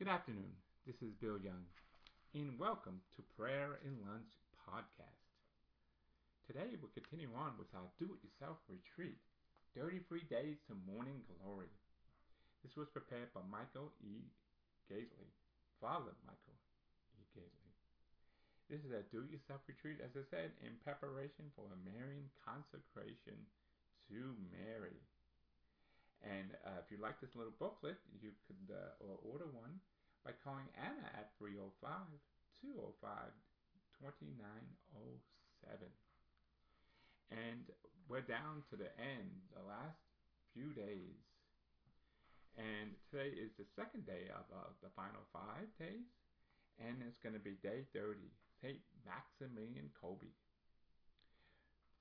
Good afternoon. This is Bill Young, and welcome to Prayer and Lunch podcast. Today we'll continue on with our do-it-yourself retreat, 33 Days to Morning Glory. This was prepared by Michael E. Gaitley, Father Michael E. Gaitley. This is a do-it-yourself retreat, as I said, in preparation for a Marian consecration to Mary. And uh, if you like this little booklet, you could uh, order one by calling Anna at 305 205 2907. And we're down to the end, the last few days. And today is the second day of uh, the final five days. And it's going to be day 30, St. Maximilian Kolbe.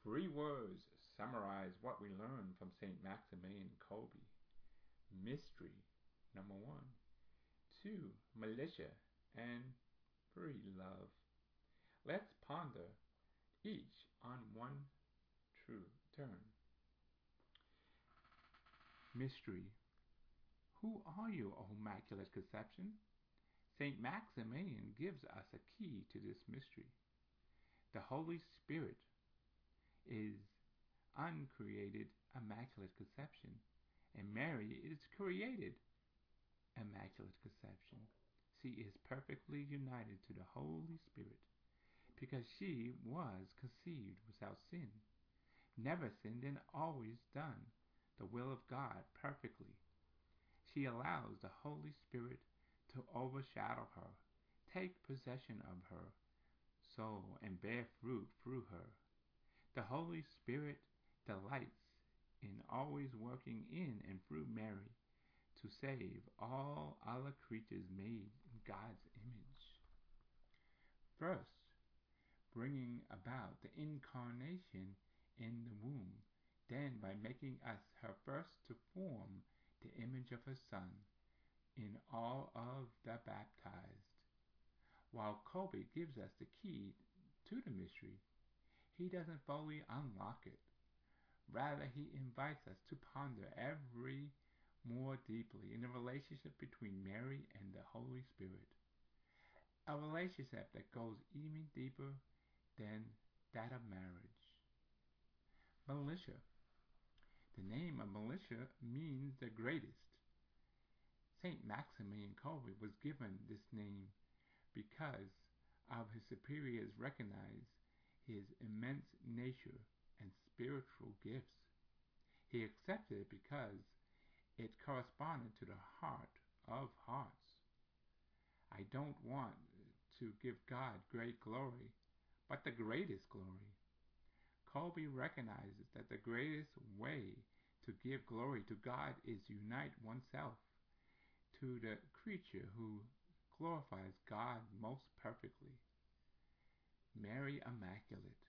Three words summarize what we learned from St. Maximilian Kolbe. Mystery, number one two, militia, and three, love. Let's ponder each on one true turn. Mystery. Who are you, O Immaculate Conception? St. Maximilian gives us a key to this mystery. The Holy Spirit is uncreated Immaculate Conception, and Mary is created Immaculate Conception. She is perfectly united to the Holy Spirit because she was conceived without sin, never sinned and always done the will of God perfectly. She allows the Holy Spirit to overshadow her, take possession of her soul, and bear fruit through her. The Holy Spirit delights in always working in and through Mary to save all other creatures made in God's image. First, bringing about the incarnation in the womb, then by making us her first to form the image of her Son in all of the baptized. While Kolbe gives us the key to the mystery, he doesn't fully unlock it. Rather, he invites us to ponder every more deeply in the relationship between Mary and the Holy Spirit. A relationship that goes even deeper than that of marriage. Militia. The name of militia means the greatest. St. Maximilian Kolbe was given this name because of his superiors recognize his immense nature and spiritual gifts. He accepted it because it corresponded to the heart of hearts. I don't want to give God great glory, but the greatest glory. Kolbe recognizes that the greatest way to give glory to God is unite oneself to the creature who glorifies God most perfectly. Mary Immaculate.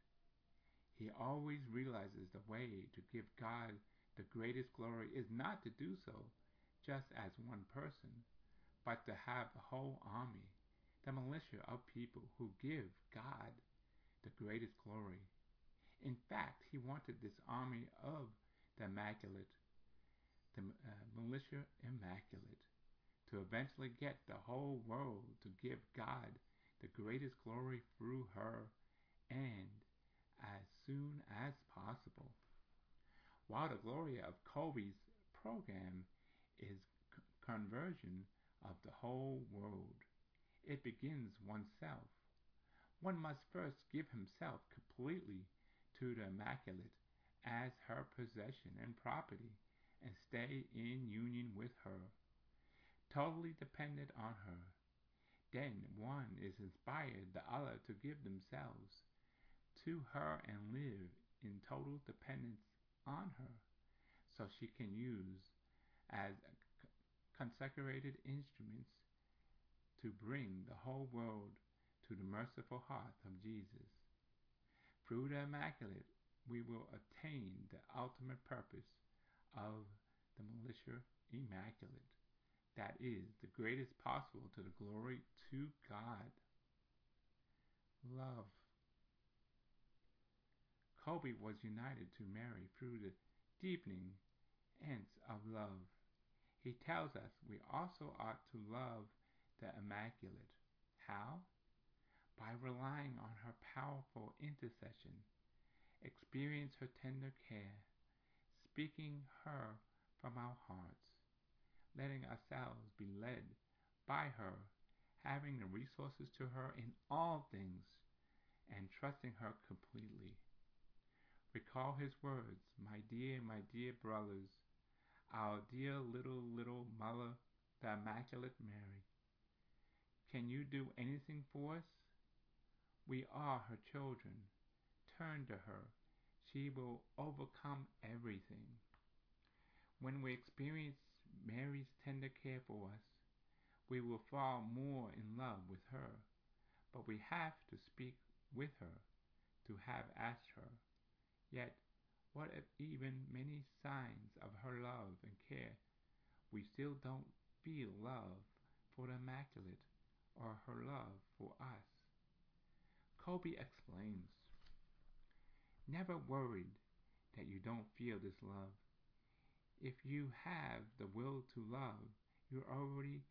He always realizes the way to give God the greatest glory is not to do so just as one person, but to have the whole army, the militia of people who give God the greatest glory. In fact, he wanted this army of the immaculate, the uh, militia immaculate, to eventually get the whole world to give God the greatest glory through her and as soon as possible. While the glory of Kolbe's program is conversion of the whole world, it begins oneself. One must first give himself completely to the Immaculate as her possession and property and stay in union with her, totally dependent on her. Then one is inspired the other to give themselves to her and live in total dependence on her so she can use as consecrated instruments to bring the whole world to the merciful heart of Jesus. Through the Immaculate, we will attain the ultimate purpose of the militia immaculate, that is, the greatest possible to the glory to God. Love. Kolbe was united to Mary through the deepening ends of love. He tells us we also ought to love the Immaculate. How? By relying on her powerful intercession, experience her tender care, speaking her from our hearts, letting ourselves be led by her, having the resources to her in all things, and trusting her completely. Recall his words, my dear, my dear brothers, our dear little, little mother, the Immaculate Mary. Can you do anything for us? We are her children. Turn to her. She will overcome everything. When we experience Mary's tender care for us, we will fall more in love with her. But we have to speak with her, to have asked her. Yet, what if even many signs of her love and care, we still don't feel love for the Immaculate or her love for us? Kolbe explains, Never worried that you don't feel this love. If you have the will to love, you already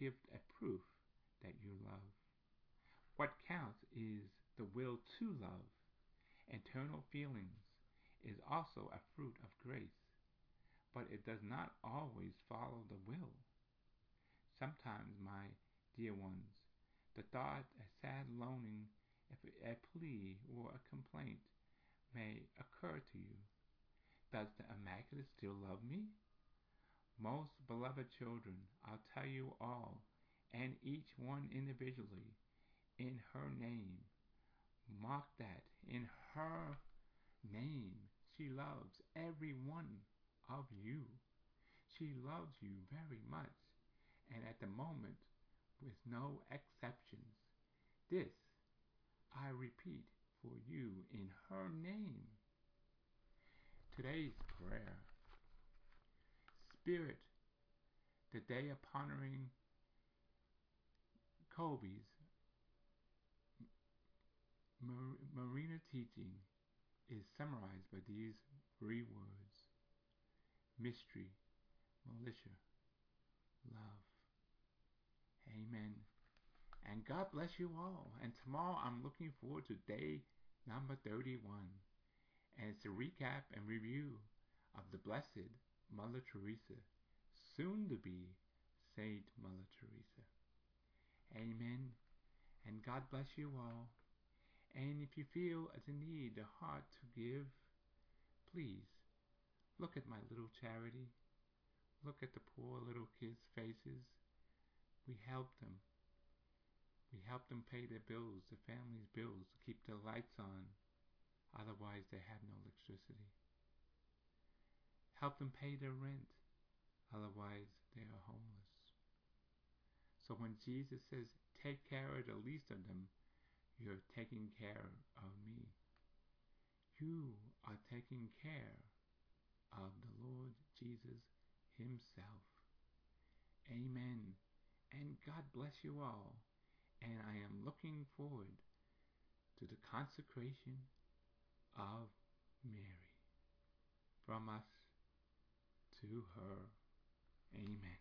give a proof that you love. What counts is the will to love. Internal feelings is also a fruit of grace, but it does not always follow the will. Sometimes, my dear ones, the thought, a sad longing, a plea, or a complaint may occur to you. Does the Immaculate still love me? Most beloved children, I'll tell you all, and each one individually, in her name. Mark that, in her name. She loves every one of you. She loves you very much, and at the moment, with no exceptions. This, I repeat, for you in her name. Today's prayer. Spirit, the day of honoring Kolbe's Marian teaching is summarized by these three words mystery, militia, love. Amen. And God bless you all. And tomorrow I'm looking forward to day number 31. And it's a recap and review of the Blessed Mother Teresa, soon to be Saint Mother Teresa. Amen. And God bless you all. And if you feel a need, a heart to give, please look at my little charity. Look at the poor little kids' faces. We help them. We help them pay their bills, the family's bills, to keep the lights on. Otherwise, they have no electricity. Help them pay their rent. Otherwise, they are homeless. So when Jesus says, take care of the least of them, you're taking care of me. You are taking care of the Lord Jesus Himself. Amen. And God bless you all. And I am looking forward to the consecration of Mary from us to her. Amen.